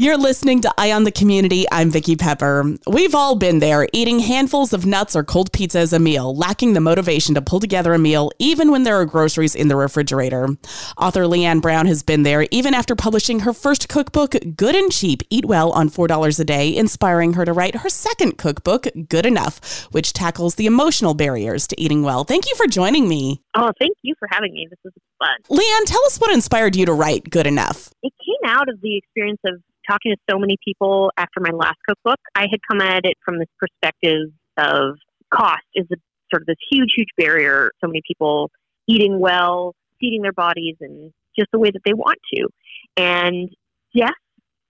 You're listening to Eye on the Community. I'm Vicki Pepper. We've all been there, eating handfuls of nuts or cold pizza as a meal, lacking the motivation to pull together a meal, even when there are groceries in the refrigerator. Author Leanne Brown has been there, even after publishing her first cookbook, Good and Cheap Eat Well on $4 a Day, inspiring her to write her second cookbook, Good Enough, which tackles the emotional barriers to eating well. Thank you for joining me. Oh, thank you for having me. This was fun. Leanne, tell us what inspired you to write Good Enough. It came out of the experience of talking to so many people after my last cookbook, I had come at it from this perspective of cost is a, sort of this huge, huge barrier. So many people eating well, feeding their bodies, and just the way that they want to. And yes,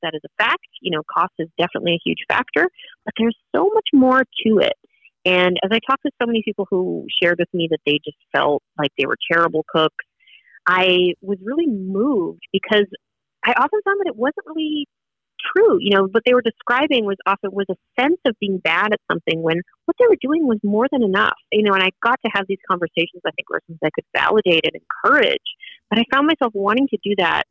that is a fact. You know, cost is definitely a huge factor, but there's so much more to it. And as I talked to so many people who shared with me that they just felt like they were terrible cooks, I was really moved because I often found that it wasn't really true. You know, what they were describing was often was a sense of being bad at something when what they were doing was more than enough. You know, and I got to have these conversations. I think were where I could validate and encourage, but I found myself wanting to do that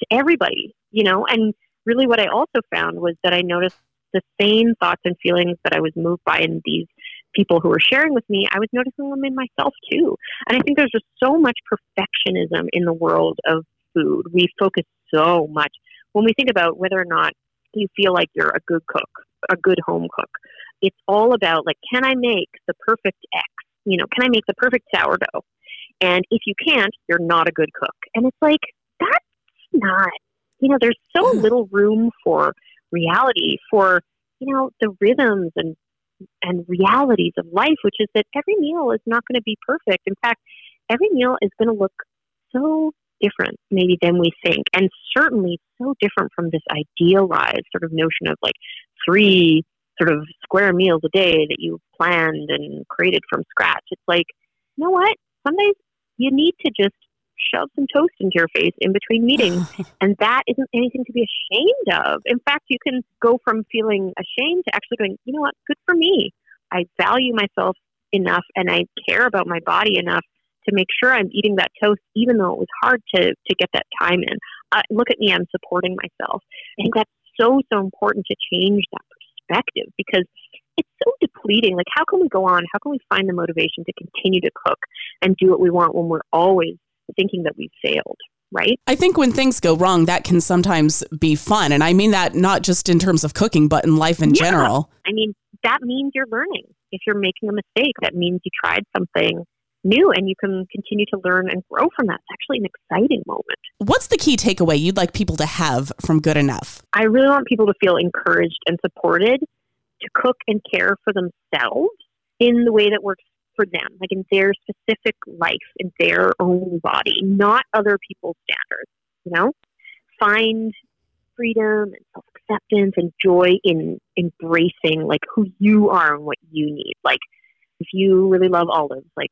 to everybody. You know, and really what I also found was that I noticed the same thoughts and feelings that I was moved by in these people who were sharing with me, I was noticing them in myself too. And I think there's just so much perfectionism in the world of food. We focus so much when we think about whether or not you feel like you're a good cook, a good home cook, it's all about like, can I make the perfect X? You know, can I make the perfect sourdough? And if you can't, you're not a good cook. And it's like, that's not, you know, there's so little room for reality, for, you know, the rhythms and and realities of life, which is that every meal is not going to be perfect. In fact, every meal is going to look so different maybe than we think and certainly so different from this idealized sort of notion of like three sort of square meals a day that you planned and created from scratch. It's like you know what? Some days you need to just shove some toast into your face in between meetings and that isn't anything to be ashamed of. In fact you can go from feeling ashamed to actually going you know what? Good for me. I value myself enough and i care about my body enough to make sure I'm eating that toast, even though it was hard to, to get that time in. Uh, look at me, I'm supporting myself. I think that's so, so important to change that perspective because it's so depleting. Like, how can we go on? How can we find the motivation to continue to cook and do what we want when we're always thinking that we've failed? Right? I think when things go wrong, that can sometimes be fun. And I mean that not just in terms of cooking, but in life in yeah. general. I mean, that means you're learning. If you're making a mistake, that means you tried something new and you can continue to learn and grow from that. It's actually an exciting moment. What's the key takeaway you'd like people to have from Good Enough? I really want people to feel encouraged and supported to cook and care for themselves in the way that works for them, like in their specific life, in their own body, not other people's standards, you know? Find freedom and self acceptance and joy in embracing like who you are and what you need. Like if you really love olives, like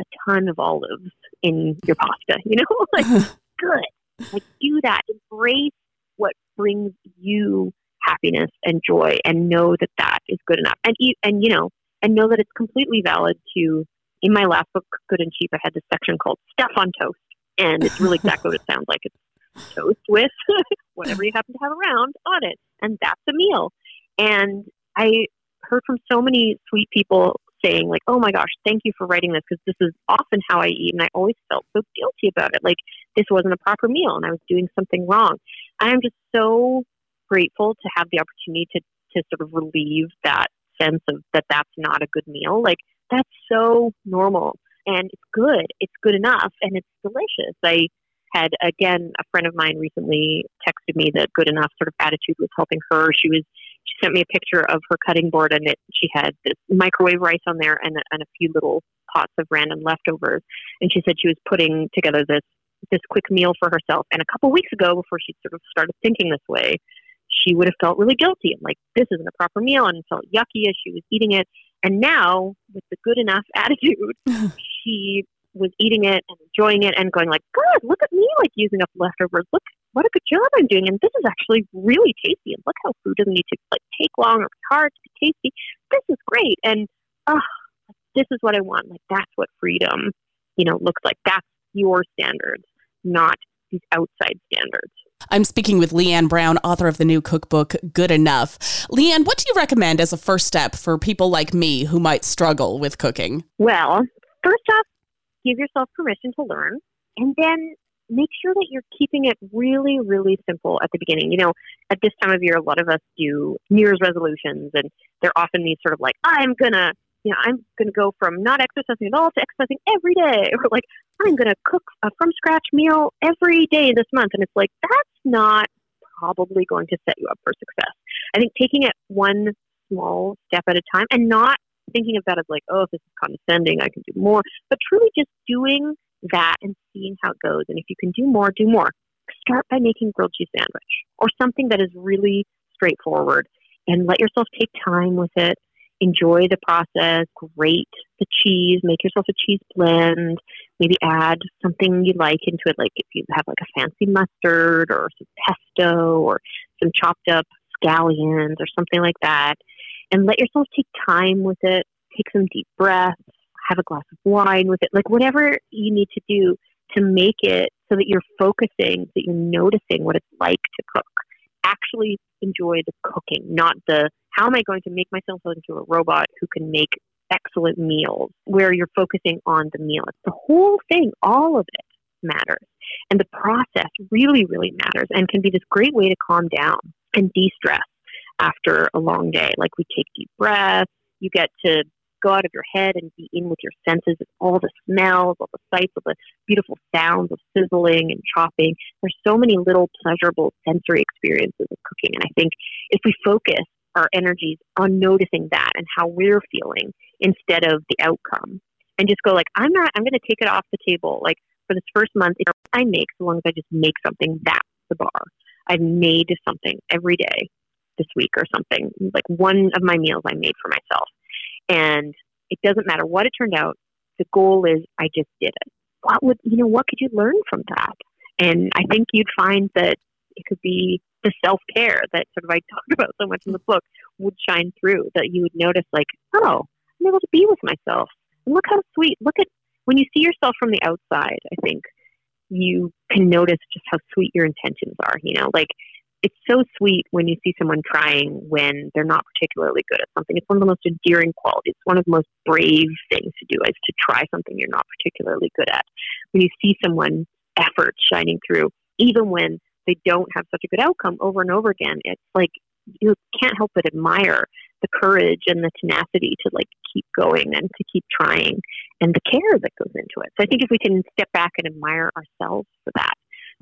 a ton of olives in your pasta, you know? like, good. Like, do that. Embrace what brings you happiness and joy and know that that is good enough. And, and you know, and know that it's completely valid to, in my last book, Good and Cheap, I had this section called Stuff on Toast. And it's really exactly what it sounds like. It's toast with whatever you happen to have around on it. And that's a meal. And I heard from so many sweet people saying like, "Oh my gosh, thank you for writing this because this is often how I eat, and I always felt so guilty about it. Like this wasn't a proper meal, and I was doing something wrong." I'm just so grateful to have the opportunity to to sort of relieve that sense of that that's not a good meal. Like that's so normal and it's good. It's good enough and it's delicious. I had again a friend of mine recently texted me that good enough sort of attitude was helping her. She was she sent me a picture of her cutting board and it she had this microwave rice on there and and a few little pots of random leftovers. And she said she was putting together this this quick meal for herself. And a couple weeks ago, before she sort of started thinking this way, she would have felt really guilty and like this isn't a proper meal and felt yucky as she was eating it. And now, with the good enough attitude, she was eating it and enjoying it and going like, god look at me like using up leftovers. Look, what a good job I'm doing, and this is actually really tasty. And look how food doesn't need to like take long or be hard to be tasty. This is great, and oh, this is what I want. Like that's what freedom, you know, looks like. That's your standards, not these outside standards. I'm speaking with Leanne Brown, author of the new cookbook, Good Enough. Leanne, what do you recommend as a first step for people like me who might struggle with cooking? Well, first off, give yourself permission to learn, and then make sure that you're keeping it really, really simple at the beginning. You know, at this time of year, a lot of us do New Year's resolutions, and they're often these sort of like, I'm gonna, you know, I'm gonna go from not exercising at all to exercising every day, or like, I'm gonna cook a from scratch meal every day this month. And it's like, that's not probably going to set you up for success. I think taking it one small step at a time and not thinking of that as like, oh, if this is condescending, I can do more, but truly just doing that and seeing how it goes. And if you can do more, do more. Start by making grilled cheese sandwich or something that is really straightforward and let yourself take time with it. Enjoy the process, grate the cheese, make yourself a cheese blend, maybe add something you like into it, like if you have like a fancy mustard or some pesto or some chopped up scallions or something like that and let yourself take time with it. Take some deep breaths, have a glass of wine with it, like whatever you need to do to make it so that you're focusing, that you're noticing what it's like to cook. Actually enjoy the cooking, not the how am I going to make myself into a robot who can make excellent meals, where you're focusing on the meal. It's the whole thing, all of it matters. And the process really, really matters and can be this great way to calm down and de stress after a long day. Like we take deep breaths, you get to go out of your head and be in with your senses of all the smells, all the sights, all the beautiful sounds of sizzling and chopping. There's so many little pleasurable sensory experiences of cooking. And I think if we focus our energies on noticing that and how we're feeling instead of the outcome and just go like, I'm not, I'm going to take it off the table. Like for this first month, I make, so long as I just make something, that's the bar. I've made something every day this week or something. Like one of my meals I made for myself. And it doesn't matter what it turned out. The goal is I just did it. What would, you know, what could you learn from that? And I think you'd find that it could be the self care that sort of I talked about so much in the book would shine through, that you would notice, like, oh, I'm able to be with myself. And look how sweet. Look at when you see yourself from the outside, I think you can notice just how sweet your intentions are. You know, like it's so sweet when you see someone trying when they're not particularly good at something. It's one of the most endearing qualities. It's one of the most brave things to do is to try something you're not particularly good at. When you see someone effort shining through, even when they don't have such a good outcome over and over again, it's like you can't help but admire the courage and the tenacity to like keep going and to keep trying and the care that goes into it. So I think if we can step back and admire ourselves for that,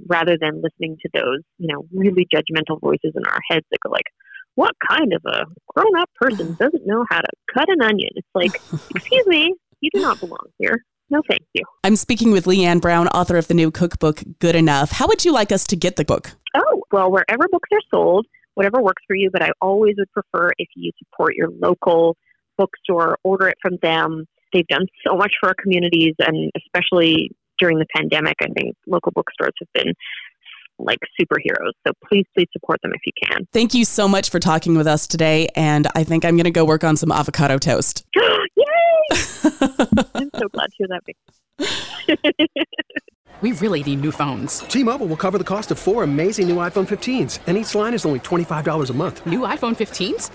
rather than listening to those, you know, really judgmental voices in our heads that go like, what kind of a grown up person uh-huh. doesn't know how to cut an onion? It's like, excuse me, you do not belong here. No, thank you. I'm speaking with Leanne Brown, author of the new cookbook, Good Enough. How would you like us to get the book? Oh, well, wherever books are sold, whatever works for you, but I always would prefer if you support your local bookstore, order it from them. They've done so much for our communities, and especially during the pandemic, I think local bookstores have been like superheroes. So please, please support them if you can. Thank you so much for talking with us today. And I think I'm going to go work on some avocado toast. Yay! I'm so glad to hear that. we really need new phones. T-Mobile will cover the cost of four amazing new iPhone 15s, and each line is only $25 a month. New iPhone 15s?